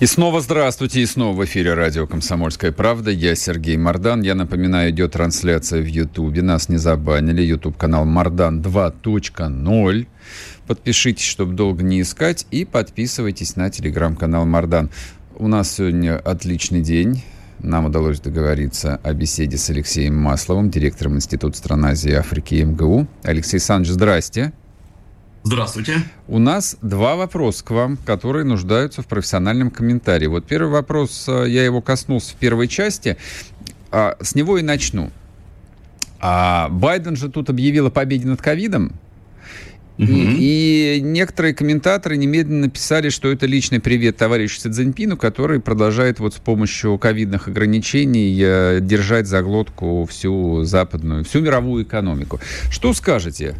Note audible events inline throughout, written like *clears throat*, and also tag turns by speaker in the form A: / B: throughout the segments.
A: И снова здравствуйте, и снова в эфире радио «Комсомольская правда». Я Сергей Мордан. Я напоминаю, идет трансляция в Ютубе. Нас не забанили. Ютуб-канал «Мордан 2.0». Подпишитесь, чтобы долго не искать. И подписывайтесь на телеграм-канал «Мордан». У нас сегодня отличный день. Нам удалось договориться о беседе с Алексеем Масловым, директором Института стран Азии и Африки МГУ. Алексей Александрович, здрасте.
B: Здравствуйте.
A: У нас два вопроса к вам, которые нуждаются в профессиональном комментарии. Вот первый вопрос, э, я его коснулся в первой части, а, с него и начну. А Байден же тут объявил о победе над ковидом, и, и некоторые комментаторы немедленно написали, что это личный привет товарищу Си Цзиньпину, который продолжает вот с помощью ковидных ограничений э, держать за глотку всю западную, всю мировую экономику. Что скажете?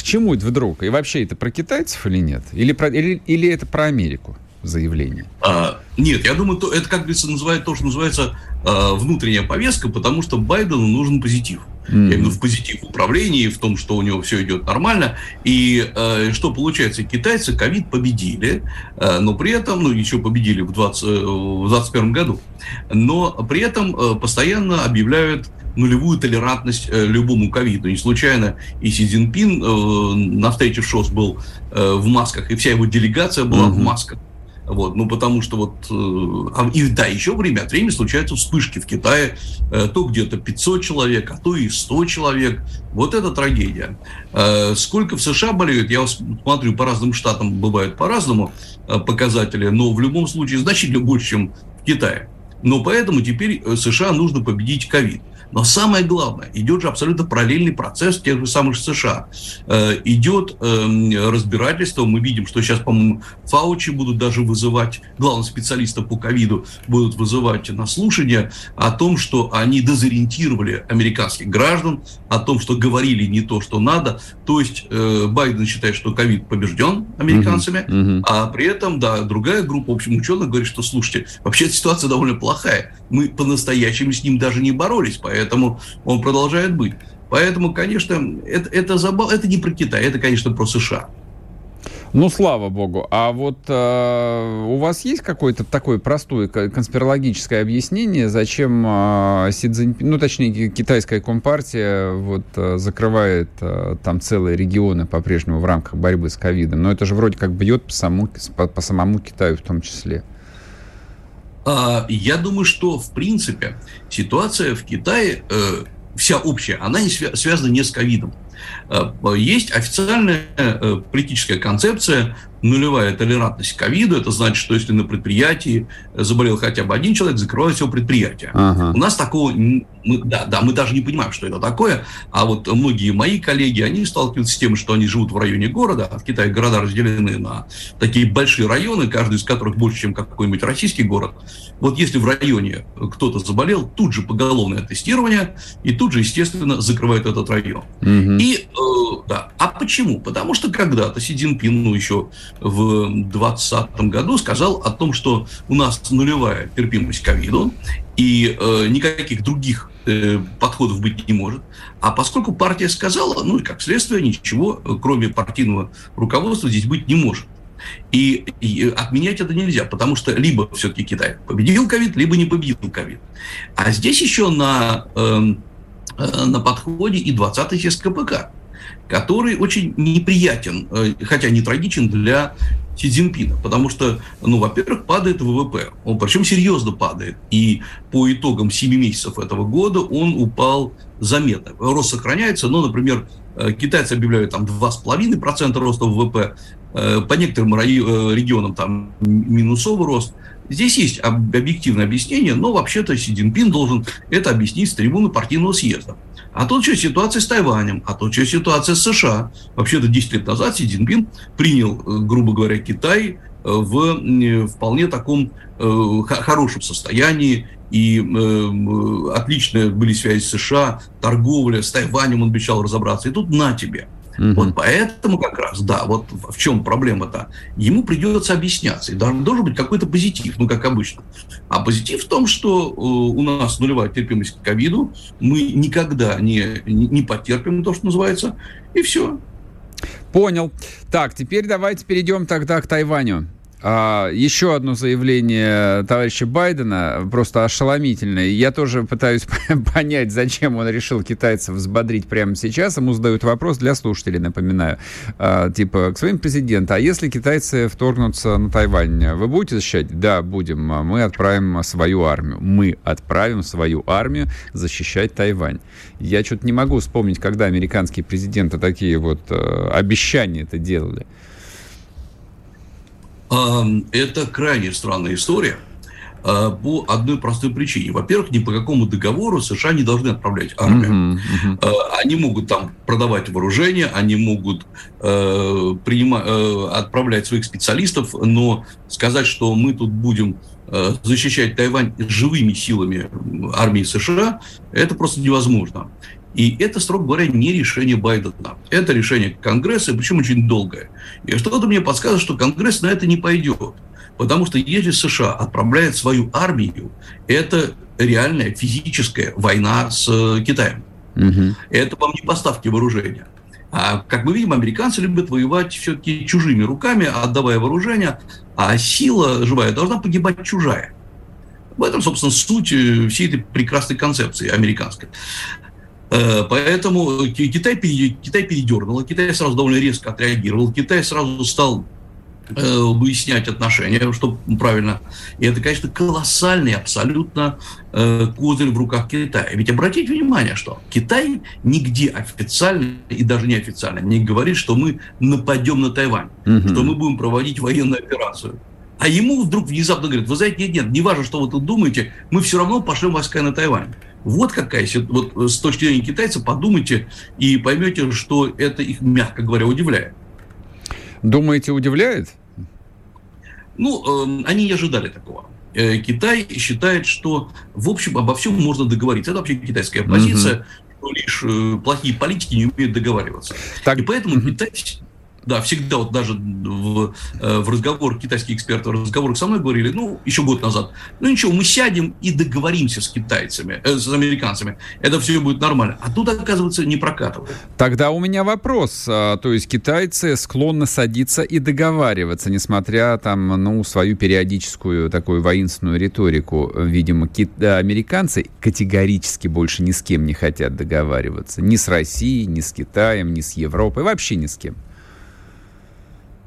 A: К чему это вдруг? И вообще это про китайцев или нет? Или, про, или, или это про Америку заявление?
B: А, нет, я думаю, то, это, как говорится, называет, то, что называется э, внутренняя повестка, потому что Байдену нужен позитив. Mm-hmm. Я имею в позитив управлении, в том, что у него все идет нормально. И э, что получается, китайцы ковид победили, э, но при этом, ну, еще победили в 2021 э, году, но при этом э, постоянно объявляют нулевую толерантность э, любому ковиду. Не случайно и Си Цзиньпин э, на встрече в ШОС был э, в масках, и вся его делегация была mm-hmm. в масках. Вот, ну, потому что вот... Э, а, и да, еще время от времени случаются вспышки в Китае. Э, то где-то 500 человек, а то и 100 человек. Вот это трагедия. Э, сколько в США болеют, я смотрю, по разным штатам бывают по-разному показатели, но в любом случае значительно больше, чем в Китае. Но поэтому теперь США нужно победить ковид. Но самое главное, идет же абсолютно параллельный процесс в тех же самых США. Э, идет эм, разбирательство. Мы видим, что сейчас, по-моему, Фаучи будут даже вызывать, главного специалиста по ковиду будут вызывать на слушание о том, что они дезориентировали американских граждан, о том, что говорили не то, что надо. То есть э, Байден считает, что ковид побежден американцами, uh-huh, uh-huh. а при этом, да, другая группа, в общем, ученых говорит, что, слушайте, вообще ситуация довольно плохая. Мы по-настоящему с ним даже не боролись, поэтому поэтому он продолжает быть. Поэтому, конечно, это, это, забав... это не про Китай, это, конечно, про США.
A: Ну, слава богу. А вот э, у вас есть какое-то такое простое конспирологическое объяснение, зачем э, Си Цзиньпин, ну, точнее, китайская компартия вот э, закрывает э, там целые регионы по-прежнему в рамках борьбы с ковидом? Но это же вроде как бьет по самому, по, по самому Китаю в том числе.
B: Я думаю, что, в принципе, ситуация в Китае, э, вся общая, она не связана не с ковидом. Э, есть официальная э, политическая концепция нулевая толерантность к ковиду. Это значит, что если на предприятии заболел хотя бы один человек, закрывают все предприятие. Ага. У нас такого мы, да, да, мы даже не понимаем, что это такое. А вот многие мои коллеги, они сталкиваются с тем, что они живут в районе города. А в Китае города разделены на такие большие районы, каждый из которых больше, чем какой-нибудь российский город. Вот если в районе кто-то заболел, тут же поголовное тестирование, и тут же, естественно, закрывают этот район. Угу. И, э, да. А почему? Потому что когда-то Си Цзиньпин, ну, еще в 2020 году сказал о том, что у нас нулевая терпимость к ковиду, и э, никаких других э, подходов быть не может. А поскольку партия сказала, ну и как следствие, ничего, э, кроме партийного руководства, здесь быть не может. И, и отменять это нельзя, потому что либо все-таки Китай победил ковид, либо не победил ковид. А здесь еще на, эм, э, на подходе и 20-й съезд КПК, который очень неприятен, э, хотя не трагичен для Си Цзиньпина, потому что, ну, во-первых, падает ВВП, он причем серьезно падает, и по итогам 7 месяцев этого года он упал заметно. Рост сохраняется, но, например, э, китайцы объявляют там 2,5% роста ВВП, э, по некоторым регионам там минусовый рост. Здесь есть объективное объяснение, но вообще-то Си Цзиньпин должен это объяснить с трибуны партийного съезда. А тут что ситуация с Тайванем, а тут что ситуация с США. Вообще-то 10 лет назад Си Цзиньпин принял, э, грубо говоря, Китай в вполне таком хорошем состоянии, и э, отличные были связи с США, торговля, с Тайванем он обещал разобраться. И тут на тебе. Угу. Вот поэтому как раз, да, вот в чем проблема-то. Ему придется объясняться. И должен, должен быть какой-то позитив, ну, как обычно. А позитив в том, что э, у нас нулевая терпимость к ковиду, мы никогда не, не, не потерпим то, что называется, и все.
A: Понял. Так, теперь давайте перейдем тогда к Тайваню. А, еще одно заявление товарища Байдена, просто ошеломительное. Я тоже пытаюсь *laughs* понять, зачем он решил китайцев взбодрить прямо сейчас. Ему задают вопрос для слушателей, напоминаю. А, типа, к своим президенту, а если китайцы вторгнутся на Тайвань, вы будете защищать? Да, будем. Мы отправим свою армию. Мы отправим свою армию защищать Тайвань. Я что-то не могу вспомнить, когда американские президенты такие вот э, обещания это делали.
B: Это крайне странная история а, по одной простой причине. Во-первых, ни по какому договору США не должны отправлять армию. Uh-huh, uh-huh. Они могут там продавать вооружение, они могут э, принимать, э, отправлять своих специалистов, но сказать, что мы тут будем э, защищать Тайвань живыми силами армии США, это просто невозможно. И это, строго говоря, не решение Байдена. Это решение Конгресса, причем очень долгое. И что-то мне подсказывает, что Конгресс на это не пойдет. Потому что если США отправляет свою армию, это реальная физическая война с э, Китаем. Угу. Это вам не поставки вооружения. А, как мы видим, американцы любят воевать все-таки чужими руками, отдавая вооружение, а сила живая должна погибать чужая. В этом, собственно, суть э, всей этой прекрасной концепции американской. Э, поэтому Китай, Китай передернул, Китай сразу довольно резко отреагировал, Китай сразу стал э, выяснять отношения, что правильно. И это, конечно, колоссальный абсолютно э, козырь в руках Китая. Ведь обратите внимание, что Китай нигде официально и даже неофициально не говорит, что мы нападем на Тайвань, угу. что мы будем проводить военную операцию. А ему вдруг внезапно говорят, вы знаете, нет, нет, не важно, что вы тут думаете, мы все равно пошлем войска на Тайвань. Вот какая вот э, с точки зрения китайцев подумайте и поймете, что это их, мягко говоря, удивляет.
A: Думаете, удивляет?
B: Ну, э, они не ожидали такого. Э, Китай считает, что, в общем, обо всем можно договориться. Это вообще китайская позиция, угу. что лишь э, плохие политики не умеют договариваться. Так. И поэтому угу. Китай да, всегда вот даже в, э, в разговорах китайские эксперты, в разговорах со мной говорили, ну, еще год назад, ну ничего, мы сядем и договоримся с китайцами, э, с американцами, это все будет нормально. А тут, оказывается, не прокатывает.
A: Тогда у меня вопрос, а, то есть китайцы склонны садиться и договариваться, несмотря там, ну, свою периодическую такую воинственную риторику, видимо, кит... Э, американцы категорически больше ни с кем не хотят договариваться, ни с Россией, ни с Китаем, ни с Европой, вообще ни с кем.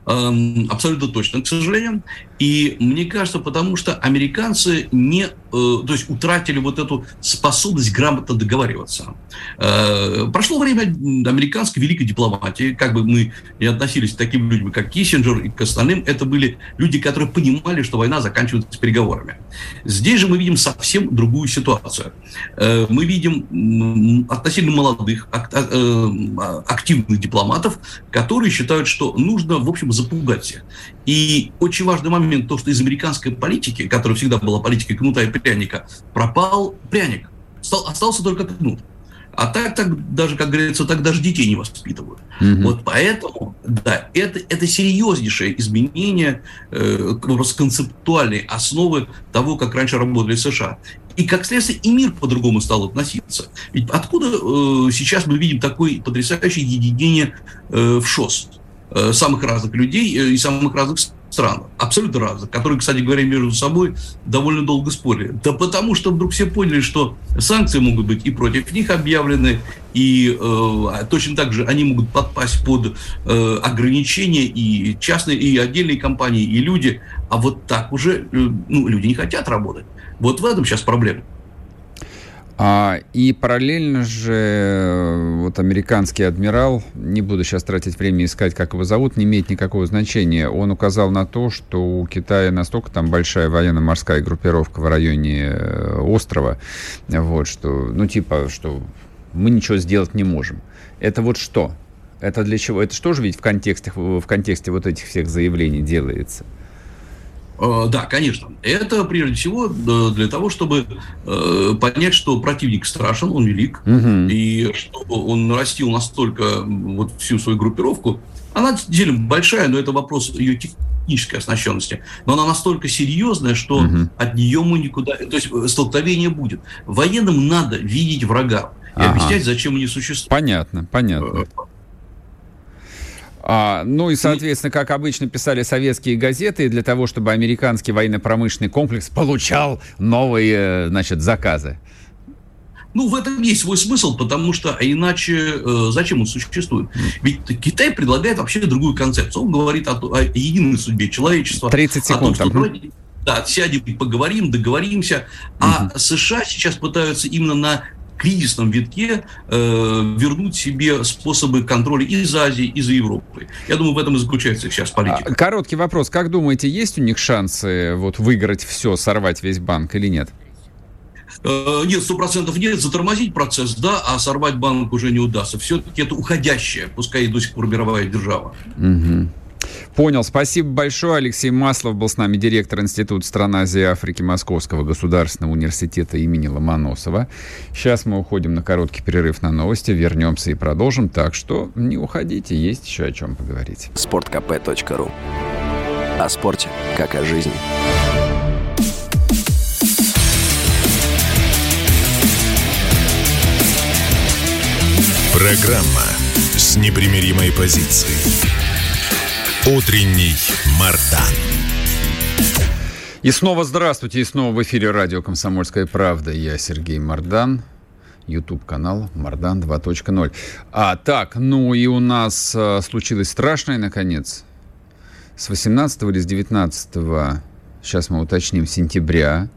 B: Эм, абсолютно точно, к сожалению. И мне кажется, потому что американцы не, э, то есть утратили вот эту способность грамотно договариваться. Э, прошло время американской великой дипломатии, как бы мы не относились к таким людям, как Киссинджер и к остальным, это были люди, которые понимали, что война заканчивается переговорами. Здесь же мы видим совсем другую ситуацию. Э, мы видим относительно молодых, активных дипломатов, которые считают, что нужно, в общем, запугать всех. И очень важный момент, то, что из американской политики, которая всегда была политикой кнута и пряника, пропал пряник. Стал, остался только кнут. А так, так даже, как говорится, так даже детей не воспитывают. Угу. Вот поэтому, да, это, это серьезнейшее изменение э, концептуальной основы того, как раньше работали США. И, как следствие, и мир по-другому стал относиться. Ведь откуда э, сейчас мы видим такое потрясающее единение э, в ШОС? Э, самых разных людей э, и самых разных стран, абсолютно разных, которые, кстати говоря, между собой довольно долго спорили. Да потому что вдруг все поняли, что санкции могут быть и против них объявлены, и э, точно так же они могут подпасть под э, ограничения и частные, и отдельные компании, и люди. А вот так уже э, ну, люди не хотят работать. Вот в этом сейчас проблема.
A: А, и параллельно же э, вот американский адмирал, не буду сейчас тратить время искать, как его зовут, не имеет никакого значения. Он указал на то, что у Китая настолько там большая военно-морская группировка в районе э, острова, вот, что, ну, типа, что мы ничего сделать не можем. Это вот что? Это для чего? Это что же ведь в контексте, в контексте вот этих всех заявлений делается?
B: Э, да, конечно. Это прежде всего для того, чтобы э, понять, что противник страшен, он велик, угу. и что он нарастил настолько вот всю свою группировку. Она действительно большая, но это вопрос ее технической оснащенности. Но она настолько серьезная, что угу. от нее мы никуда... То есть э, столкновение будет. Военным надо видеть врага и ага. объяснять, зачем они существуют.
A: Понятно, понятно. А, ну и, соответственно, как обычно писали советские газеты, для того, чтобы американский военно-промышленный комплекс получал новые, значит, заказы.
B: Ну, в этом есть свой смысл, потому что а иначе э, зачем он существует? Ведь Китай предлагает вообще другую концепцию. Он говорит о, о единой судьбе человечества.
A: 30 секунд.
B: О том, что давайте, да, сядем, поговорим, договоримся. А угу. США сейчас пытаются именно на кризисном витке э, вернуть себе способы контроля из Азии, из Европы. Я думаю, в этом и заключается сейчас политика. А,
A: короткий вопрос. Как думаете, есть у них шансы вот выиграть все, сорвать весь банк или нет?
B: Э, нет, сто процентов нет, затормозить процесс, да, а сорвать банк уже не удастся. Все-таки это уходящее, пускай и до сих пор мировая держава.
A: Угу. Понял. Спасибо большое. Алексей Маслов был с нами, директор Института стран Азии и Африки Московского государственного университета имени Ломоносова. Сейчас мы уходим на короткий перерыв на новости, вернемся и продолжим. Так что не уходите, есть еще о чем поговорить.
C: Спорткп.ру О спорте, как о жизни. Программа с непримиримой позицией. Утренний Мардан.
A: И снова здравствуйте, и снова в эфире радио «Комсомольская правда». Я Сергей Мардан, YouTube-канал Мардан 2.0. А, так, ну и у нас а, случилось страшное, наконец. С 18 или с 19, сейчас мы уточним, сентября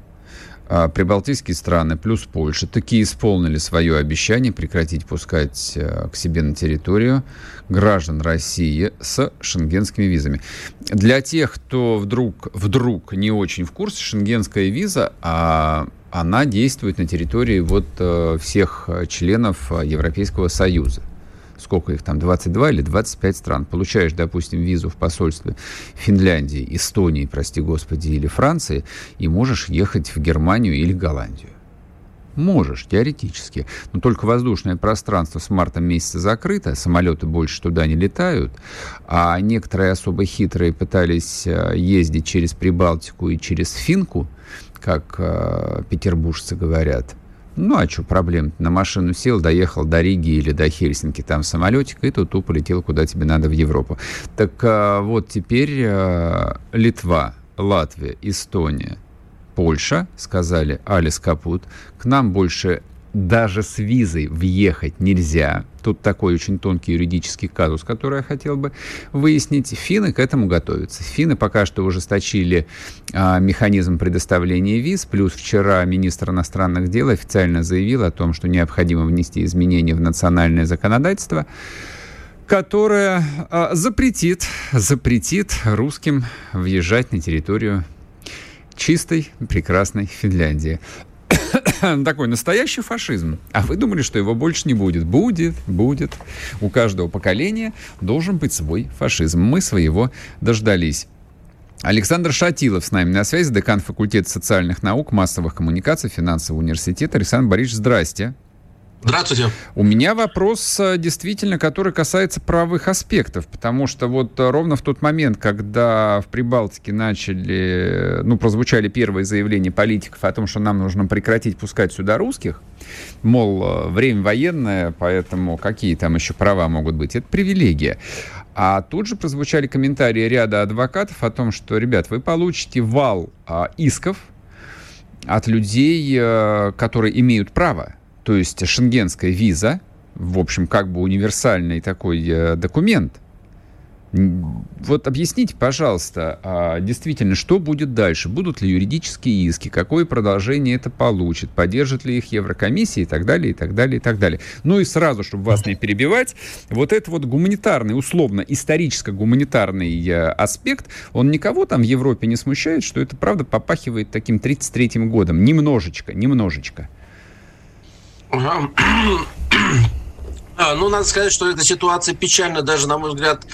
A: прибалтийские страны плюс Польша такие исполнили свое обещание прекратить пускать э, к себе на территорию граждан России с шенгенскими визами. Для тех, кто вдруг, вдруг не очень в курсе, шенгенская виза, а, она действует на территории вот э, всех членов Европейского Союза сколько их там, 22 или 25 стран, получаешь, допустим, визу в посольстве Финляндии, Эстонии, прости господи, или Франции, и можешь ехать в Германию или Голландию. Можешь, теоретически. Но только воздушное пространство с марта месяца закрыто, самолеты больше туда не летают, а некоторые особо хитрые пытались э, ездить через Прибалтику и через Финку, как э, петербуржцы говорят – ну, а что проблем? На машину сел, доехал до Риги или до Хельсинки, там самолетик, и тут полетел куда тебе надо в Европу. Так а, вот теперь а, Литва, Латвия, Эстония, Польша сказали, Алис Капут, к нам больше даже с визой въехать нельзя. Тут такой очень тонкий юридический казус, который я хотел бы выяснить. Финны к этому готовятся. Финны пока что ужесточили а, механизм предоставления виз. Плюс вчера министр иностранных дел официально заявил о том, что необходимо внести изменения в национальное законодательство которое а, запретит, запретит русским въезжать на территорию чистой, прекрасной Финляндии. *coughs* такой настоящий фашизм. А вы думали, что его больше не будет? Будет, будет. У каждого поколения должен быть свой фашизм. Мы своего дождались. Александр Шатилов с нами на связи, декан факультета социальных наук, массовых коммуникаций, финансового университета. Александр Борисович, здрасте.
D: Здравствуйте.
A: У меня вопрос э, действительно, который касается правовых аспектов, потому что вот э, ровно в тот момент, когда в Прибалтике начали, ну, прозвучали первые заявления политиков о том, что нам нужно прекратить пускать сюда русских, мол, э, время военное, поэтому какие там еще права могут быть, это привилегия. А тут же прозвучали комментарии ряда адвокатов о том, что, ребят, вы получите вал а, исков от людей, а, которые имеют право то есть шенгенская виза, в общем, как бы универсальный такой э, документ. Вот объясните, пожалуйста, а действительно, что будет дальше? Будут ли юридические иски? Какое продолжение это получит? Поддержит ли их Еврокомиссия и так далее, и так далее, и так далее. Ну и сразу, чтобы вас не перебивать, вот этот вот гуманитарный, условно, историческо-гуманитарный э, аспект, он никого там в Европе не смущает, что это, правда, попахивает таким 33-м годом. Немножечко, немножечко.
D: 我看 *clears throat* А, ну, надо сказать, что эта ситуация печальна даже, на мой взгляд,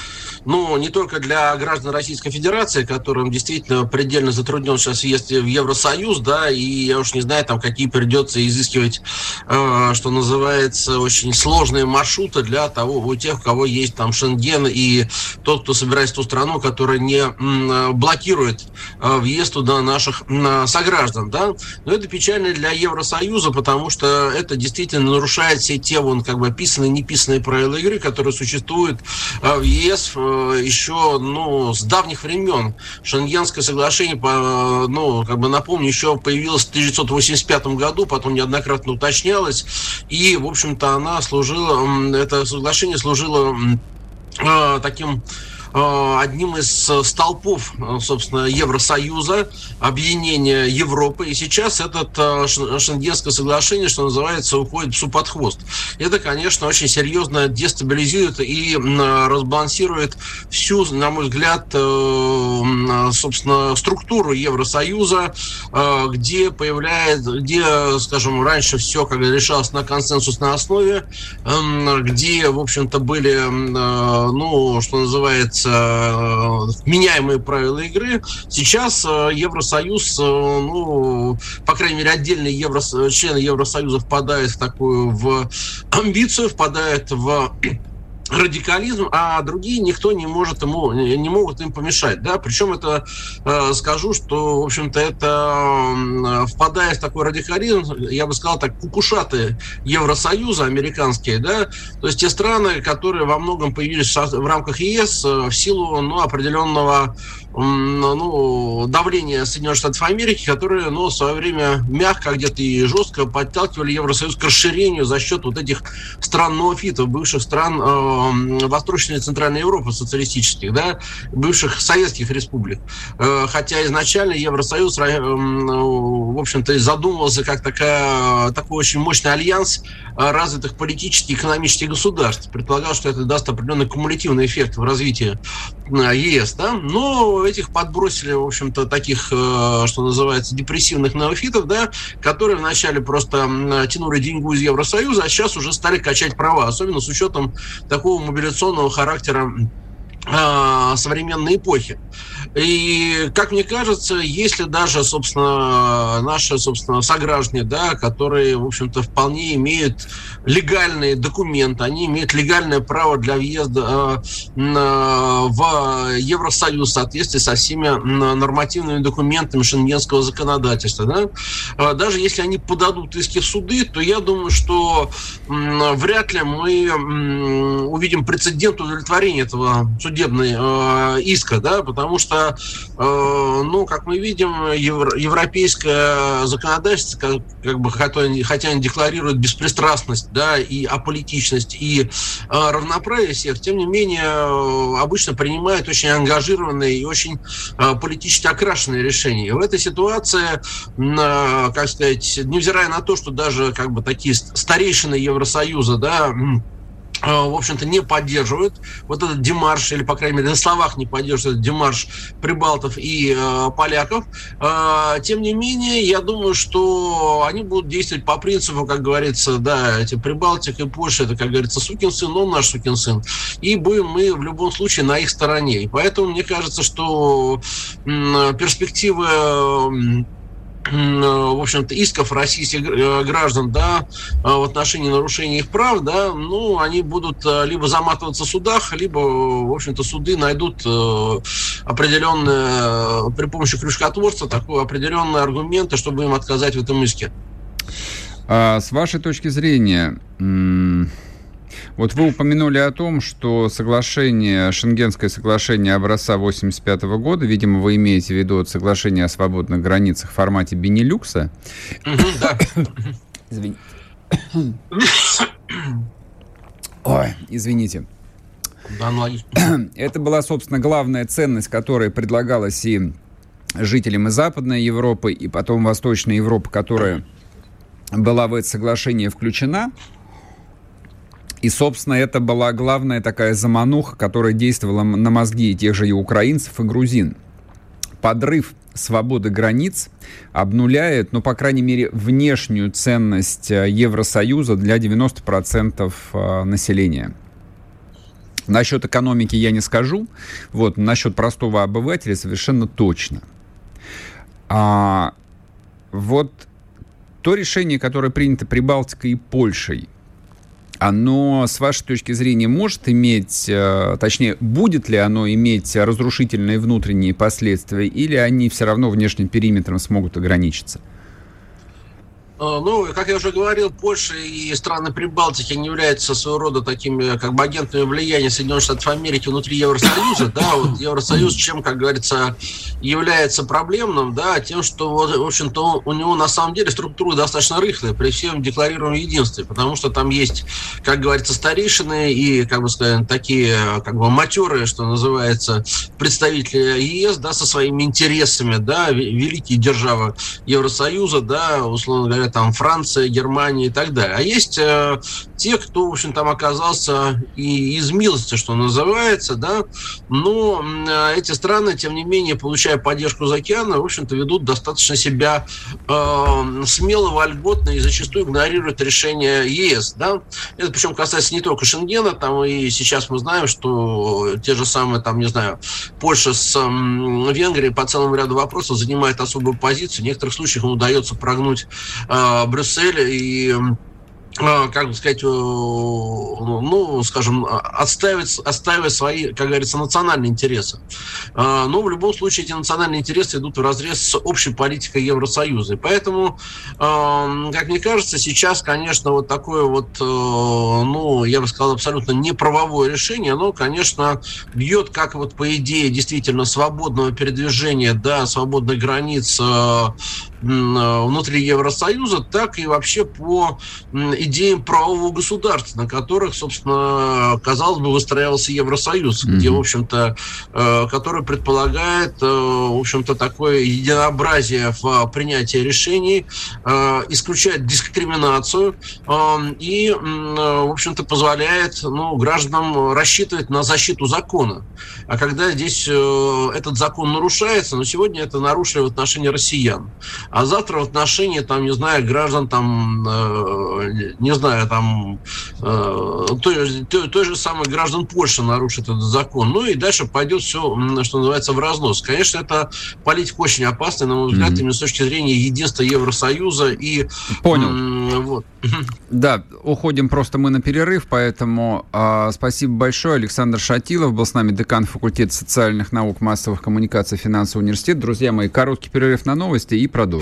D: ну, не только для граждан Российской Федерации, которым действительно предельно затруднен сейчас въезд в Евросоюз, да, и я уж не знаю, там, какие придется изыскивать, э, что называется, очень сложные маршруты для того, у тех, у кого есть там Шенген и тот, кто собирается в ту страну, которая не м, блокирует э, въезд туда наших э, сограждан, да. Но это печально для Евросоюза, потому что это действительно нарушает все те, вон, как бы описанные неписанные правила игры, которые существуют а, в ЕС э, еще ну, с давних времен. Шенгенское соглашение, ну, как бы напомню, еще появилось в 1985 году, потом неоднократно уточнялось, и, в общем-то, она служила, это соглашение служило а, таким Э, одним из э, столпов, э, собственно, Евросоюза, объединения Европы. И сейчас этот Шенгенское соглашение, что называется, уходит псу под хвост. Это, конечно, очень серьезно дестабилизирует и разбалансирует всю, на мой взгляд, собственно, структуру Евросоюза, где появляется, где, скажем, раньше все как решалось на консенсусной основе, эм, где, в общем-то, были, ну, что называется, являются меняемые правила игры. Сейчас э, Евросоюз, э, ну, по крайней мере, отдельные евро, члены Евросоюза впадают в такую в *coughs* амбицию, впадают в радикализм, а другие никто не может ему, не могут им помешать, да, причем это, э, скажу, что, в общем-то, это впадая в такой радикализм, я бы сказал так, кукушаты Евросоюза американские, да, то есть те страны, которые во многом появились в рамках ЕС э, в силу, ну, определенного ну, давление Соединенных Штатов Америки, которые ну, в свое время мягко где-то и жестко подталкивали Евросоюз к расширению за счет вот этих стран ноофитов, бывших стран э, Восточной и Центральной Европы социалистических, да, бывших советских республик. Э, хотя изначально Евросоюз, э, в общем-то, задумывался как такая, такой очень мощный альянс развитых политических и экономических государств. Предполагал, что это даст определенный кумулятивный эффект в развитии э, ЕС, да, но этих подбросили, в общем-то, таких, э, что называется, депрессивных неофитов, да, которые вначале просто тянули деньгу из Евросоюза, а сейчас уже стали качать права, особенно с учетом такого мобилизационного характера современной эпохи. И, как мне кажется, если даже, собственно, наши, собственно, сограждане, да, которые, в общем-то, вполне имеют легальные документы, они имеют легальное право для въезда э, в Евросоюз в соответствии со всеми нормативными документами шенгенского законодательства, да, а даже если они подадут иски в суды, то я думаю, что вряд ли мы увидим прецедент удовлетворения этого судебной э, иска, да, потому что, э, ну, как мы видим, евро, европейское законодательство, как, как бы, хотя, хотя они декларируют беспристрастность, да, и аполитичность, и э, равноправие всех, тем не менее, э, обычно принимает очень ангажированные и очень э, политически окрашенные решения. И в этой ситуации, э, как сказать, невзирая на то, что даже как бы такие старейшины Евросоюза, да, в общем-то, не поддерживают вот этот демарш, или, по крайней мере, на словах не поддерживают этот демарш прибалтов и э, поляков. Э, тем не менее, я думаю, что они будут действовать по принципу, как говорится, да, эти Прибалтика и Польша, это, как говорится, сукин сын, он наш сукин сын. И будем мы в любом случае на их стороне. И поэтому мне кажется, что м, перспективы в общем-то, исков российских э, граждан, да, э, в отношении нарушения их прав, да, ну, они будут э, либо заматываться в судах, либо, в общем-то, суды найдут определенные, при помощи крючкотворца, такое определенные аргументы, чтобы им отказать в этом иске.
A: А с вашей точки зрения, вот вы упомянули о том, что соглашение, Шенгенское соглашение образца 85 года, видимо, вы имеете в виду соглашение о свободных границах в формате Бенилюкса. Да. Извините. *coughs* Ой, извините. *coughs* Это была, собственно, главная ценность, которая предлагалась и жителям и Западной Европы, и потом Восточной Европы, которая была в это соглашение включена. И, собственно, это была главная такая замануха, которая действовала на мозги тех же и украинцев, и грузин. подрыв свободы границ обнуляет, ну, по крайней мере, внешнюю ценность э, Евросоюза для 90% э, населения. Насчет экономики я не скажу, вот, насчет простого обывателя совершенно точно. А, вот то решение, которое принято Прибалтикой и Польшей, оно, с вашей точки зрения, может иметь, э, точнее, будет ли оно иметь разрушительные внутренние последствия, или они все равно внешним периметром смогут ограничиться?
D: Э, ну, как я уже говорил, Польша и страны Прибалтики не являются своего рода такими как бы агентами влияния Соединенных Штатов Америки внутри Евросоюза. Да, вот Евросоюз чем, как говорится, является проблемным, да, тем, что, вот, в общем-то, у него на самом деле структура достаточно рыхлая при всем декларируемом единстве, потому что там есть, как говорится, старейшины и, как бы сказать, такие, как бы матерые, что называется, представители ЕС, да, со своими интересами, да, великие державы Евросоюза, да, условно говоря, там Франция, Германия и так далее. А есть э, те, кто, в общем, там оказался и из милости, что называется, да, но э, эти страны, тем не менее, получая поддержку из океана, в общем-то, ведут достаточно себя э, смело, вольготно и зачастую игнорируют решения ЕС, да. Это причем касается не только Шенгена, там и сейчас мы знаем, что те же самые, там, не знаю, Польша с э, Венгрией по целому ряду вопросов занимает особую позицию. В некоторых случаях им удается прогнуть э, Брюссель и а, как сказать, ну, скажем, отставить, отстаивать свои, как говорится, национальные интересы. Но в любом случае эти национальные интересы идут в разрез с общей политикой Евросоюза. И поэтому, как мне кажется, сейчас, конечно, вот такое вот, э, ну, я бы сказал, абсолютно неправовое решение, оно, конечно, бьет, как вот по идее действительно свободного передвижения, да, свободных границ э, внутри Евросоюза, так и вообще по идеям правового государства, на которых, собственно, казалось бы, выстраивался Евросоюз, mm-hmm. где, в общем-то, э, который предполагает, э, в общем-то, такое единообразие в принятии решений, э, исключает дискриминацию и, в общем-то, позволяет ну, гражданам рассчитывать на защиту закона. А когда здесь этот закон нарушается, но сегодня это нарушили в отношении россиян, а завтра в отношении, там, не знаю, граждан там не знаю, там, э, той, той, той же самой граждан Польши нарушит этот закон. Ну и дальше пойдет все, что называется, в разнос. Конечно, это политика очень опасная, на мой взгляд, mm-hmm. именно с точки зрения единства Евросоюза и...
A: Понял. М- вот. *laughs* Да, уходим просто мы на перерыв, поэтому э, спасибо большое. Александр Шатилов был с нами, декан факультета социальных наук, массовых коммуникаций, финансового университета. Друзья мои, короткий перерыв на новости и продолжим.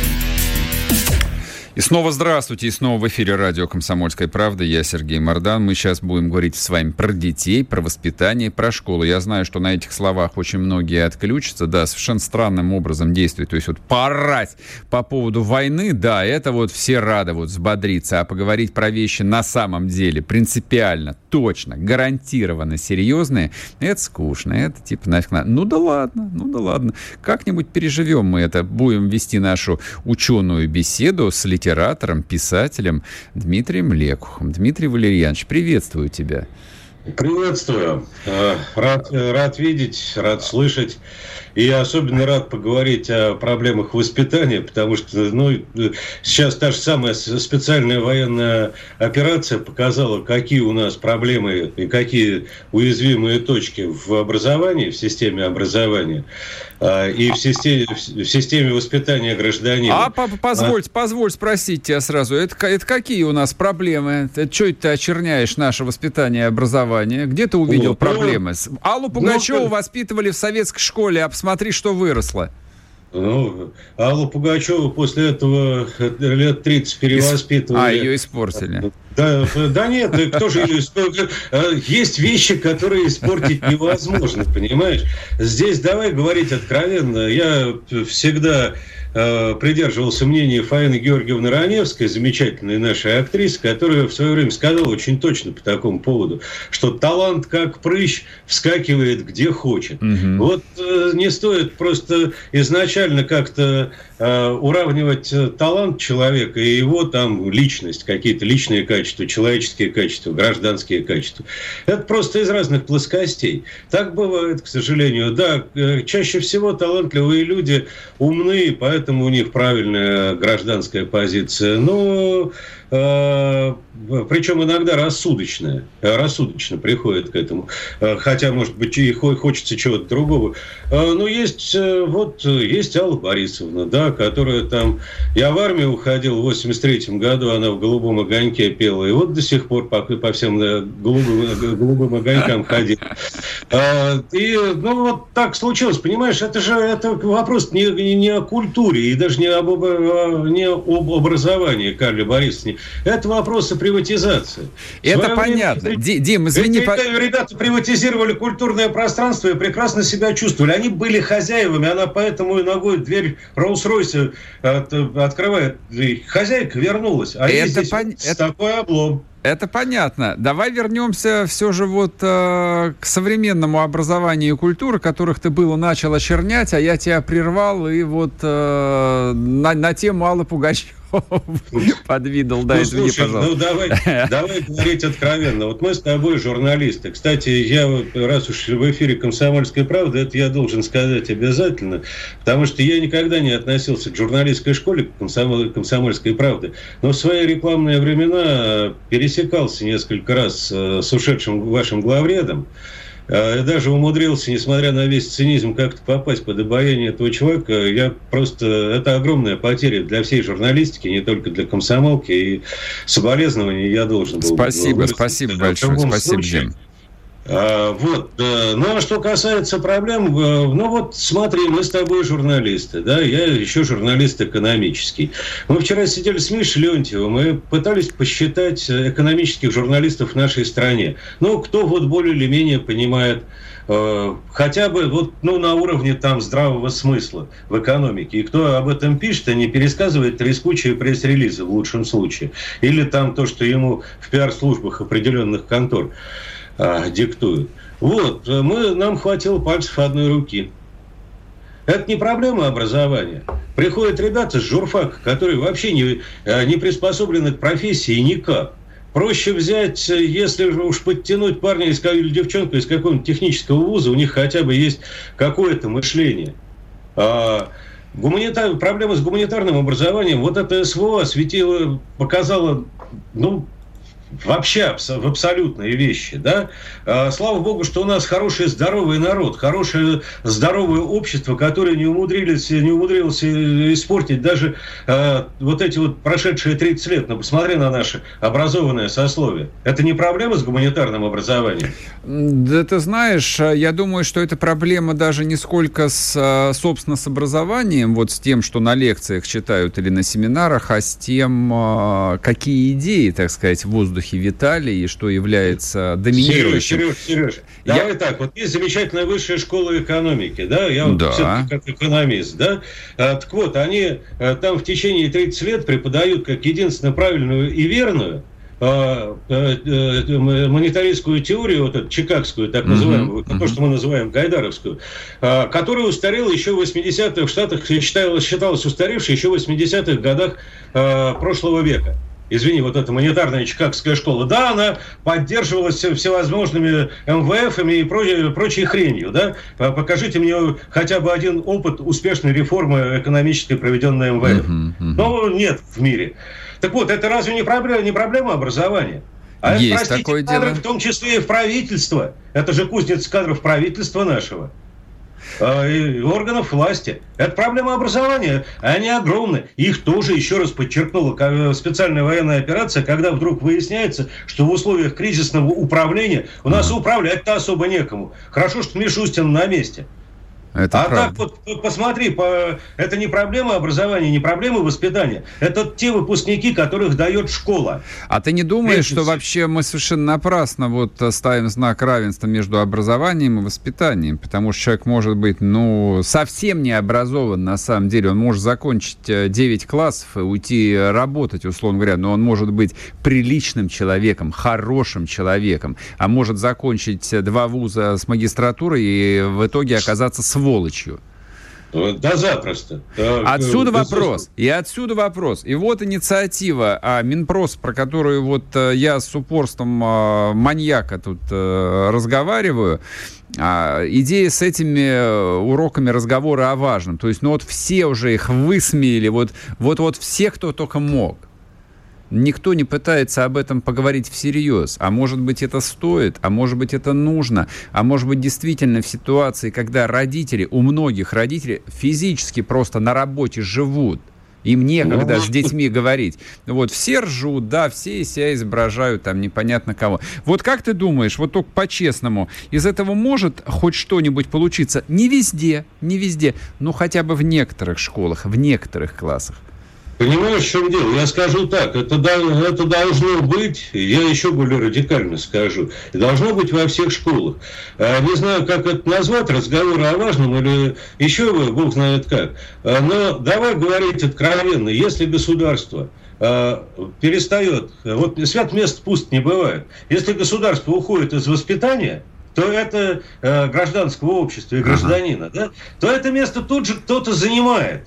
A: И снова здравствуйте, и снова в эфире радио «Комсомольская правда». Я Сергей Мордан. Мы сейчас будем говорить с вами про детей, про воспитание, про школу. Я знаю, что на этих словах очень многие отключатся. Да, совершенно странным образом действует. То есть вот поорать по поводу войны, да, это вот все рады вот взбодриться. А поговорить про вещи на самом деле принципиально, точно, гарантированно серьезные, это скучно. Это типа нафиг надо. Ну да ладно, ну да ладно. Как-нибудь переживем мы это. Будем вести нашу ученую беседу с литератором, писателем Дмитрием Лекухом. Дмитрий Валерьянович, приветствую тебя.
E: Приветствую. Э, рад, э, рад видеть, рад слышать. И я особенно рад поговорить о проблемах воспитания, потому что ну, сейчас та же самая специальная военная операция показала, какие у нас проблемы и какие уязвимые точки в образовании, в системе образования а, и в системе, в системе воспитания гражданина.
A: А, папа, позволь, а? позволь спросить тебя сразу, это, это какие у нас проблемы? Это что это ты очерняешь наше воспитание и образование? Где ты увидел ну, проблемы? Ну, Аллу Пугачеву ну, воспитывали в советской школе, а посмотри, что выросло.
E: Ну, Аллу Пугачеву после этого лет 30 перевоспитывали.
A: А, ее испортили.
E: Да, да нет, кто же ее испортил? Есть вещи, которые испортить невозможно, понимаешь? Здесь давай говорить откровенно. Я всегда Э, придерживался мнения Фаины Георгиевны Раневской, замечательной нашей актрисы, которая в свое время сказала очень точно по такому поводу, что талант как прыщ вскакивает где хочет. Угу. Вот э, не стоит просто изначально как-то уравнивать талант человека и его там личность, какие-то личные качества, человеческие качества, гражданские качества. Это просто из разных плоскостей. Так бывает, к сожалению. Да, чаще всего талантливые люди умны, поэтому у них правильная гражданская позиция. Но Э, причем иногда рассудочная, рассудочно приходит к этому, э, хотя, может быть, и хочется чего-то другого. Э, но есть, вот, есть Алла Борисовна, да, которая там, я в армию уходил в 83 году, она в «Голубом огоньке» пела, и вот до сих пор по, по всем голубым, голубым огонькам ходит. И, ну, вот так случилось, понимаешь, это же это вопрос не, не о культуре и даже не об, не об образовании Карли Борисовны. Это вопросы приватизации.
A: Это понятно. Время, Дим, извини.
E: Ребята приватизировали культурное пространство и прекрасно себя чувствовали. Они были хозяевами, она поэтому и ногой дверь Роллс-Ройса от, открывает. Хозяйка вернулась. А
A: это здесь пон...
E: это... такой облом.
A: Это понятно. Давай вернемся все же вот э, к современному образованию и культуре, которых ты было начал очернять, а я тебя прервал, и вот э, на, на тему Аллы Пугачевой *laughs* подвидал, да,
E: ну, извини, слушай, пожалуйста. Ну, давай, давай говорить откровенно. Вот мы с тобой журналисты. Кстати, я раз уж в эфире «Комсомольской правды», это я должен сказать обязательно, потому что я никогда не относился к журналистской школе комсомол, «Комсомольской правды», но в свои рекламные времена пересекался несколько раз э, с ушедшим вашим главредом, я даже умудрился, несмотря на весь цинизм, как-то попасть под обаяние этого человека. Я просто... Это огромная потеря для всей журналистики, не только для комсомолки. И соболезнования я должен был...
A: Спасибо, спасибо большое. Спасибо, Дим.
E: А, вот. Ну, а что касается проблем, э, ну вот смотри, мы с тобой журналисты, да, я еще журналист экономический. Мы вчера сидели с Мишей Леонтьевым мы пытались посчитать экономических журналистов в нашей стране. Ну, кто вот более или менее понимает э, хотя бы вот, ну, на уровне там здравого смысла в экономике. И кто об этом пишет, а не пересказывает трескучие пресс-релизы в лучшем случае. Или там то, что ему в пиар-службах определенных контор а, диктуют. Вот, мы, нам хватило пальцев одной руки. Это не проблема образования. Приходят ребята с журфака, которые вообще не, а, не приспособлены к профессии никак. Проще взять, если уж подтянуть парня из, или девчонку из какого-нибудь технического вуза, у них хотя бы есть какое-то мышление. А, гуманитар... Проблема с гуманитарным образованием, вот это СВО осветило, показало, ну, вообще в абсолютные вещи, да. А, слава богу, что у нас хороший здоровый народ, хорошее здоровое общество, которое не умудрилось, не умудрилось испортить даже э, вот эти вот прошедшие 30 лет. Но посмотри на наше образованное сословие. Это не проблема с гуманитарным образованием?
A: Да ты знаешь, я думаю, что это проблема даже не сколько с, собственно, с образованием, вот с тем, что на лекциях читают или на семинарах, а с тем, какие идеи, так сказать, в воздухе воздухе витали и что является доминирующим.
E: Сереж, Сереж, Сереж, я... давай так, вот есть замечательная высшая школа экономики, да, я вот да. все-таки как экономист, да, а, так вот, они а, там в течение 30 лет преподают как единственно правильную и верную а, монетаристскую теорию, вот эту чикагскую, так называемую, mm-hmm. то, что мы называем гайдаровскую, которая устарела еще в 80-х в Штатах, считалась, считалась устаревшей еще в 80-х годах прошлого века извини, вот эта монетарная чикагская школа, да, она поддерживалась всевозможными МВФами и прочей, прочей хренью, да. Покажите мне хотя бы один опыт успешной реформы экономической, проведенной МВФ. Uh-huh, uh-huh. Но нет в мире. Так вот, это разве не проблема, не проблема образования?
A: А Есть это, простите, такое
E: кадры,
A: дело.
E: в том числе и в правительство. Это же кузнец кадров правительства нашего. Э, органов власти. Это проблема образования. Они огромны. Их тоже, еще раз подчеркнула э, специальная военная операция, когда вдруг выясняется, что в условиях кризисного управления у нас управлять-то особо некому. Хорошо, что Мишустин на месте. Это а правда. так вот, посмотри, по, это не проблема образования, не проблема воспитания. Это те выпускники, которых дает школа.
A: А ты не думаешь, что вообще мы совершенно напрасно вот ставим знак равенства между образованием и воспитанием? Потому что человек может быть, ну, совсем не образован на самом деле. Он может закончить 9 э, классов и уйти работать, условно говоря, но он может быть приличным человеком, хорошим человеком, а может закончить два вуза с магистратурой и в итоге оказаться свободным сволочью.
E: Да запросто.
A: Да, отсюда да, вопрос. И отсюда вопрос. И вот инициатива а, Минпрос, про которую вот а, я с упорством а, маньяка тут а, разговариваю. А, идея с этими э, уроками разговора о важном. То есть, ну вот все уже их высмеяли. Вот, вот, вот все, кто только мог. Никто не пытается об этом поговорить всерьез. А может быть, это стоит, а может быть, это нужно, а может быть, действительно в ситуации, когда родители, у многих родителей физически просто на работе живут, им некогда с детьми говорить. Вот все ржут, да, все себя изображают там непонятно кого. Вот как ты думаешь, вот только по-честному, из этого может хоть что-нибудь получиться? Не везде, не везде, но хотя бы в некоторых школах, в некоторых классах.
E: Понимаешь, в чем дело? Я скажу так, это, это должно быть, я еще более радикально скажу, должно быть во всех школах. А, не знаю, как это назвать, разговоры о важном или еще, бог знает как. А, но давай говорить откровенно, если государство а, перестает, вот свят мест пуст не бывает, если государство уходит из воспитания, то это гражданского общества и гражданина, ага. да, то это место тут же кто-то занимает.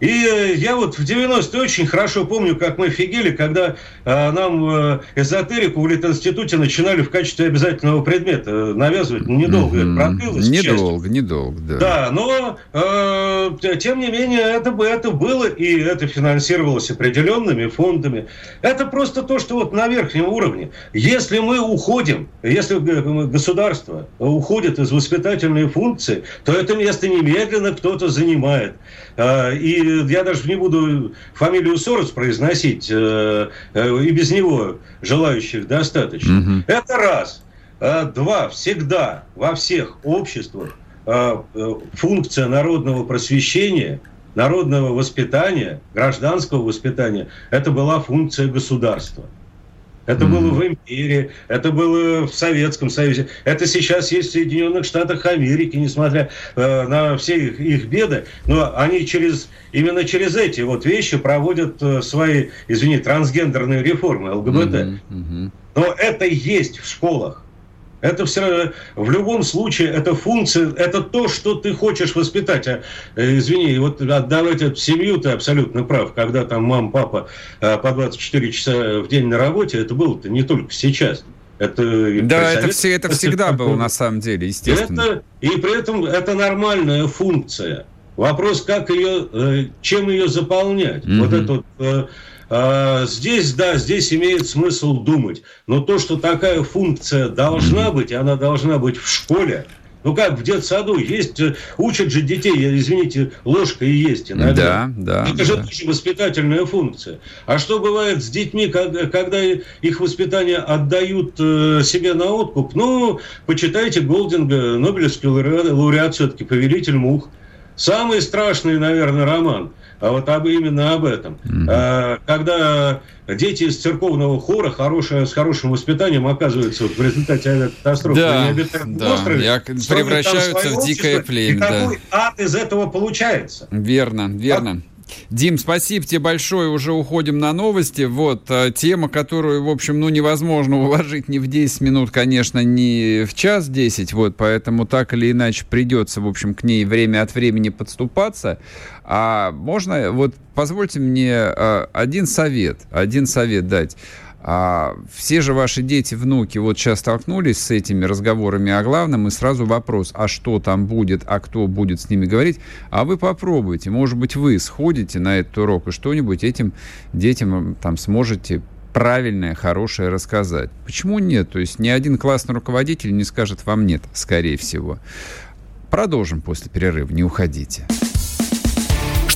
E: И э, я вот в 90-е очень хорошо помню, как мы офигели, когда э, нам э, эзотерику в Литинституте начинали в качестве обязательного предмета навязывать. Недолго mm-hmm. это продлилось.
A: Недолго, недолго, да.
E: Да, но э, тем не менее это, бы это было, и это финансировалось определенными фондами. Это просто то, что вот на верхнем уровне. Если мы уходим, если государство уходит из воспитательной функции, то это место немедленно кто-то занимает. Э, и я даже не буду фамилию Сорос произносить, э, э, и без него желающих достаточно. Угу. Это раз. А два. Всегда во всех обществах э, функция народного просвещения, народного воспитания, гражданского воспитания, это была функция государства. Это mm-hmm. было в империи, это было в Советском Союзе, это сейчас есть в Соединенных Штатах Америки, несмотря э, на все их, их беды. Но они через, именно через эти вот вещи проводят э, свои, извини, трансгендерные реформы ЛГБТ. Mm-hmm. Mm-hmm. Но это есть в школах. Это все в любом случае это функция, это то, что ты хочешь воспитать. А, э, извини, вот отдавать это в семью ты абсолютно прав. Когда там мама, папа а, по 24 часа в день на работе, это было-то не только сейчас.
A: Это да, это, все, это всегда было на самом деле, естественно.
E: Это, и при этом это нормальная функция. Вопрос, как ее, э, чем ее заполнять. Mm-hmm. Вот это вот э, здесь, да, здесь имеет смысл думать. Но то, что такая функция должна быть, она должна быть в школе, ну как в детсаду есть, э, учат же детей, извините, ложка и есть
A: иногда. Да, да.
E: Это же тоже воспитательная функция. А что бывает с детьми, когда их воспитание отдают э, себе на откуп? Ну, почитайте Голдинга, Нобелевский лауреат, лауреат все-таки, «Повелитель мух». Самый страшный, наверное, роман – а вот об, именно об этом. Mm-hmm. Когда дети из церковного хора хорошие, с хорошим воспитанием оказываются вот в результате авиакатастрофы
A: да, да. острове, Я превращаются в дикое племя. И да. какой
E: ад из этого получается?
A: Верно, верно. А Дим, спасибо тебе большое. Уже уходим на новости. Вот э, тема, которую, в общем, ну, невозможно уложить ни в 10 минут, конечно, ни в час 10. Вот, поэтому так или иначе придется, в общем, к ней время от времени подступаться. А можно, вот, позвольте мне э, один совет, один совет дать. А все же ваши дети, внуки вот сейчас столкнулись с этими разговорами о главном, и сразу вопрос, а что там будет, а кто будет с ними говорить? А вы попробуйте, может быть, вы сходите на этот урок и что-нибудь этим детям там сможете правильное, хорошее рассказать. Почему нет? То есть ни один классный руководитель не скажет вам нет, скорее всего. Продолжим после перерыва, не уходите.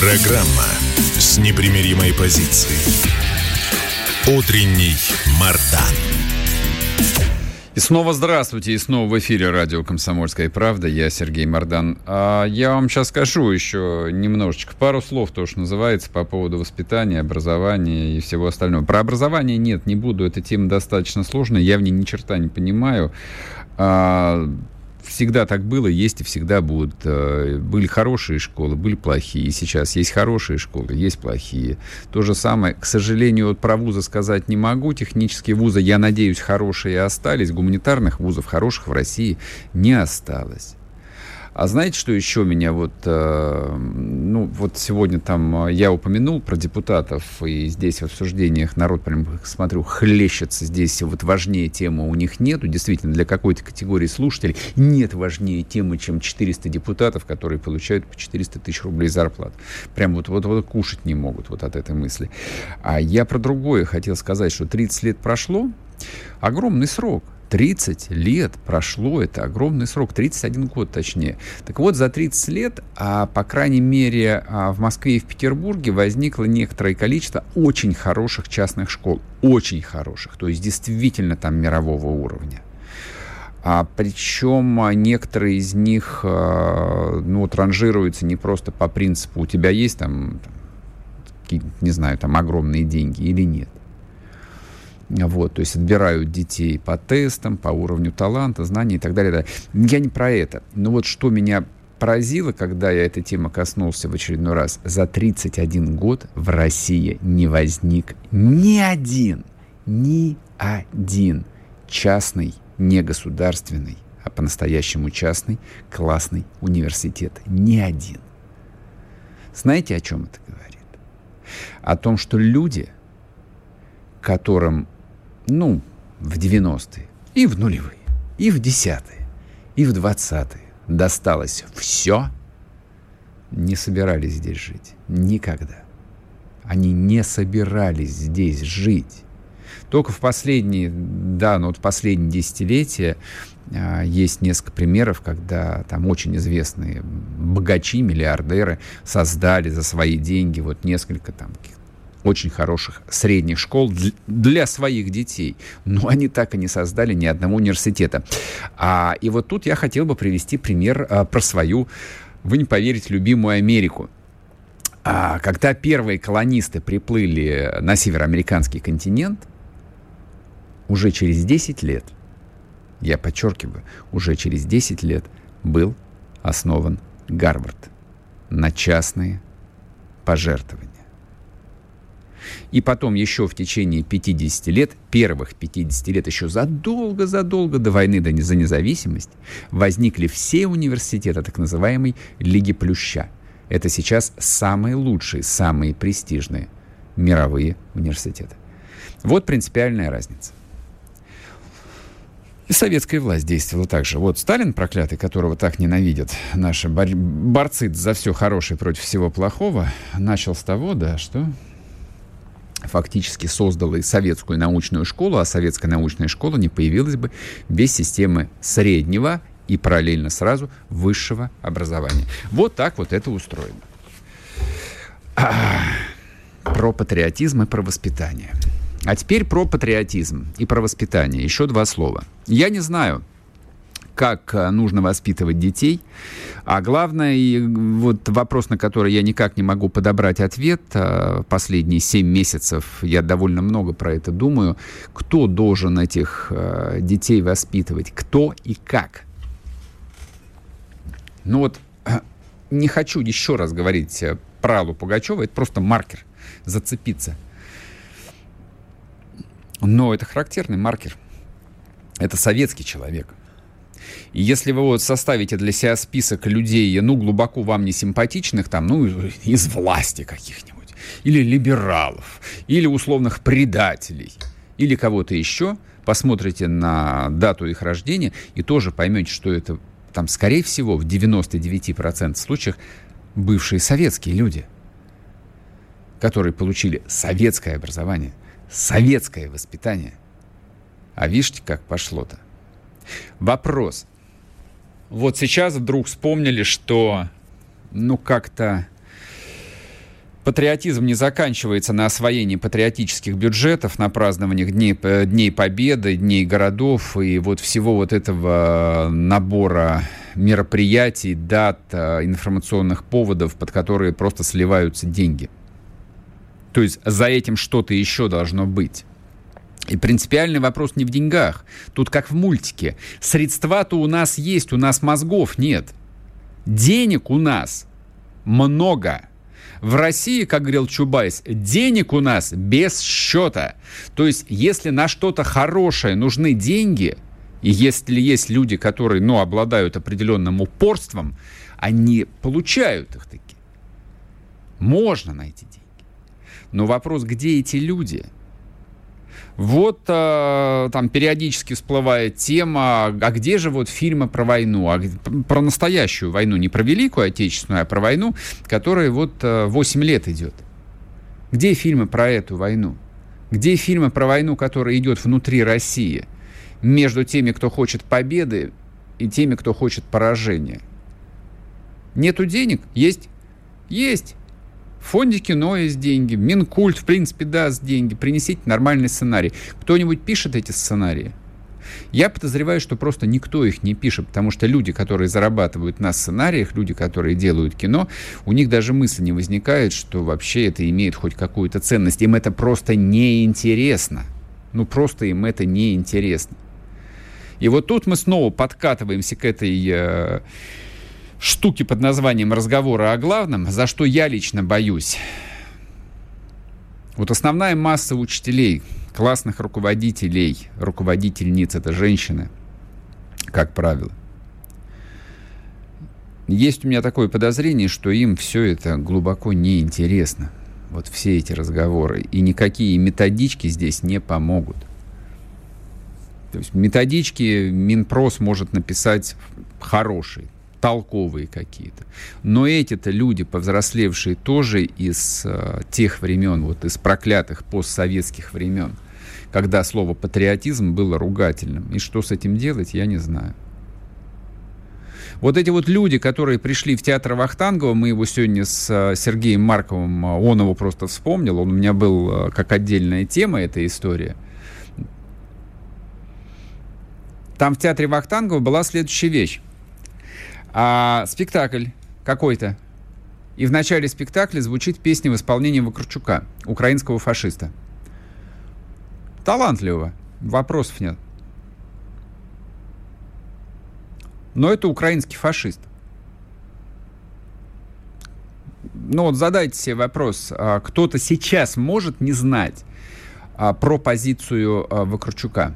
C: Программа с непримиримой позицией. Утренний Мардан.
A: И снова здравствуйте, и снова в эфире радио «Комсомольская правда». Я Сергей Мордан. А я вам сейчас скажу еще немножечко, пару слов, то, что называется, по поводу воспитания, образования и всего остального. Про образование нет, не буду, эта тема достаточно сложная, я в ней ни черта не понимаю. А, всегда так было, есть и всегда будут. Э, были хорошие школы, были плохие. И сейчас есть хорошие школы, есть плохие. То же самое, к сожалению, вот про вузы сказать не могу. Технические вузы, я надеюсь, хорошие остались. Гуманитарных вузов хороших в России не осталось. А знаете, что еще меня вот, э, ну, вот сегодня там э, я упомянул про депутатов, и здесь в обсуждениях народ, прям, смотрю, хлещется здесь, вот важнее темы у них нету, действительно, для какой-то категории слушателей нет важнее темы, чем 400 депутатов, которые получают по 400 тысяч рублей зарплат. Прям вот, вот, вот кушать не могут вот от этой мысли. А я про другое хотел сказать, что 30 лет прошло, огромный срок – 30 лет прошло, это огромный срок, 31 год точнее. Так вот, за 30 лет, а, по крайней мере, а, в Москве и в Петербурге возникло некоторое количество очень хороших частных школ. Очень хороших, то есть действительно там мирового уровня. А, причем некоторые из них а, ну, вот, не просто по принципу, у тебя есть там не знаю, там огромные деньги или нет. Вот, то есть отбирают детей по тестам, по уровню таланта, знаний и так далее. Я не про это. Но вот что меня поразило, когда я этой темы коснулся в очередной раз, за 31 год в России не возник ни один, ни один частный, не государственный, а по-настоящему частный классный университет. Ни один. Знаете, о чем это говорит? О том, что люди, которым ну, в 90-е, и в нулевые, и в десятые, и в двадцатые досталось все, не собирались здесь жить. Никогда. Они не собирались здесь жить. Только в последние, да, ну вот последние десятилетия а, есть несколько примеров, когда там очень известные богачи, миллиардеры создали за свои деньги вот несколько там очень хороших средних школ для своих детей. Но они так и не создали ни одного университета. А, и вот тут я хотел бы привести пример а, про свою, вы не поверите, любимую Америку. А, когда первые колонисты приплыли на североамериканский континент, уже через 10 лет, я подчеркиваю, уже через 10 лет был основан Гарвард на частные пожертвования. И потом еще в течение 50 лет, первых 50 лет, еще задолго-задолго до войны до, за независимость, возникли все университеты так называемой Лиги Плюща. Это сейчас самые лучшие, самые престижные мировые университеты. Вот принципиальная разница. И советская власть действовала так же. Вот Сталин, проклятый, которого так ненавидят наши борцы за все хорошее против всего плохого, начал с того, да, что фактически создала и советскую научную школу, а советская научная школа не появилась бы без системы среднего и параллельно сразу высшего образования. Вот так вот это устроено. Про патриотизм и про воспитание. А теперь про патриотизм и про воспитание. Еще два слова. Я не знаю, как э, нужно воспитывать детей. А главное, и вот вопрос, на который я никак не могу подобрать ответ, э, последние 7 месяцев я довольно много про это думаю, кто должен этих э, детей воспитывать, кто и как. Ну вот, *clears throat* не хочу еще раз говорить про Аллу Пугачеву, это просто маркер, зацепиться. Но это характерный маркер. Это советский человек. И если вы вот составите для себя список людей, ну, глубоко вам не симпатичных, там, ну, из власти каких-нибудь, или либералов, или условных предателей, или кого-то еще, посмотрите на дату их рождения и тоже поймете, что это там, скорее всего, в 99% случаев бывшие советские люди, которые получили советское образование, советское воспитание. А видите, как пошло-то. Вопрос. Вот сейчас вдруг вспомнили, что ну как-то патриотизм не заканчивается на освоении патриотических бюджетов, на празднованиях Дней, э, Дней Победы, Дней городов и вот всего вот этого набора мероприятий, дат, э, информационных поводов, под которые просто сливаются деньги. То есть за этим что-то еще должно быть. И принципиальный вопрос не в деньгах. Тут как в мультике. Средства-то у нас есть, у нас мозгов нет. Денег у нас много. В России, как говорил Чубайс, денег у нас без счета. То есть, если на что-то хорошее нужны деньги, и если есть люди, которые, ну, обладают определенным упорством, они получают их таки. Можно найти деньги. Но вопрос, где эти люди – вот э, там периодически всплывает тема, а где же вот фильмы про войну, а, про настоящую войну, не про Великую Отечественную, а про войну, которая вот э, 8 лет идет. Где фильмы про эту войну? Где фильмы про войну, которая идет внутри России, между теми, кто хочет победы, и теми, кто хочет поражения? Нету денег? Есть? Есть. В фонде кино есть деньги, Минкульт, в принципе, даст деньги. Принесите нормальный сценарий. Кто-нибудь пишет эти сценарии? Я подозреваю, что просто никто их не пишет, потому что люди, которые зарабатывают на сценариях, люди, которые делают кино, у них даже мысли не возникает, что вообще это имеет хоть какую-то ценность. Им это просто неинтересно. Ну, просто им это неинтересно. И вот тут мы снова подкатываемся к этой... Штуки под названием «Разговоры о главном», за что я лично боюсь. Вот основная масса учителей, классных руководителей, руководительниц — это женщины, как правило. Есть у меня такое подозрение, что им все это глубоко неинтересно. Вот все эти разговоры. И никакие методички здесь не помогут. То есть методички Минпрос может написать хорошие, толковые какие-то. Но эти-то люди, повзрослевшие тоже из э, тех времен, вот из проклятых постсоветских времен, когда слово патриотизм было ругательным. И что с этим делать, я не знаю. Вот эти вот люди, которые пришли в театр Вахтангова, мы его сегодня с э, Сергеем Марковым, э, он его просто вспомнил, он у меня был э, как отдельная тема, эта история. Там в театре Вахтангова была следующая вещь а, спектакль какой-то. И в начале спектакля звучит песня в исполнении Вакарчука, украинского фашиста. Талантливо, вопросов нет. Но это украинский фашист. Ну вот задайте себе вопрос, а, кто-то сейчас может не знать а, про позицию а, Вакарчука?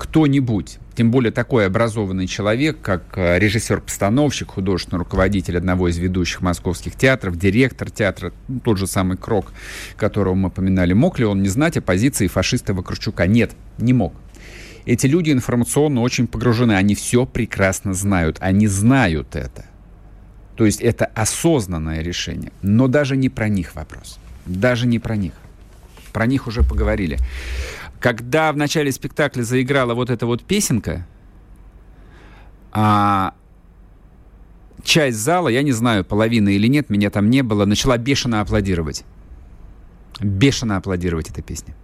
A: Кто-нибудь? тем более такой образованный человек, как э, режиссер-постановщик, художественный руководитель одного из ведущих московских театров, директор театра, ну, тот же самый Крок, которого мы поминали, мог ли он не знать о позиции фашиста Вакарчука? Нет, не мог. Эти люди информационно очень погружены, они все прекрасно знают, они знают это. То есть это осознанное решение. Но даже не про них вопрос. Даже не про них. Про них уже поговорили. Когда в начале спектакля заиграла вот эта вот песенка, а часть зала, я не знаю, половина или нет, меня там не было, начала бешено аплодировать. Бешено аплодировать эта песня.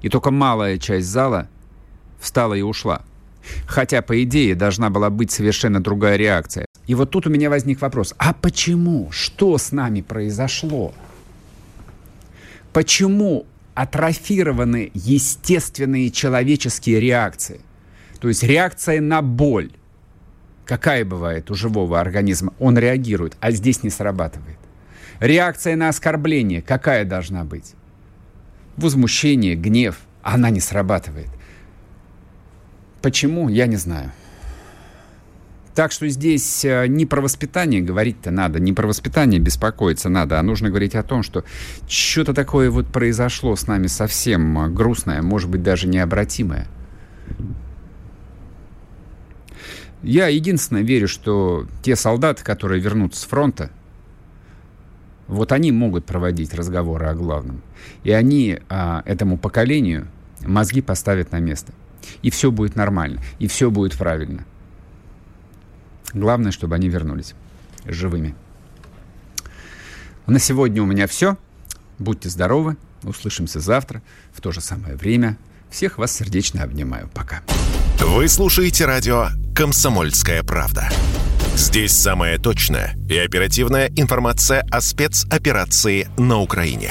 A: И только малая часть зала встала и ушла. Хотя, по идее, должна была быть совершенно другая реакция. И вот тут у меня возник вопрос. А почему? Что с нами произошло? Почему атрофированы естественные человеческие реакции. То есть реакция на боль. Какая бывает у живого организма? Он реагирует, а здесь не срабатывает. Реакция на оскорбление какая должна быть? Возмущение, гнев. Она не срабатывает. Почему? Я не знаю. Так что здесь э, не про воспитание говорить-то надо, не про воспитание беспокоиться надо, а нужно говорить о том, что что-то такое вот произошло с нами совсем э, грустное, может быть, даже необратимое. Я единственное верю, что те солдаты, которые вернутся с фронта, вот они могут проводить разговоры о главном. И они а, этому поколению мозги поставят на место. И все будет нормально, и все будет правильно. Главное, чтобы они вернулись живыми. На сегодня у меня все. Будьте здоровы. Услышимся завтра в то же самое время. Всех вас сердечно обнимаю. Пока.
C: Вы слушаете радио «Комсомольская правда». Здесь самая точная и оперативная информация о спецоперации на Украине.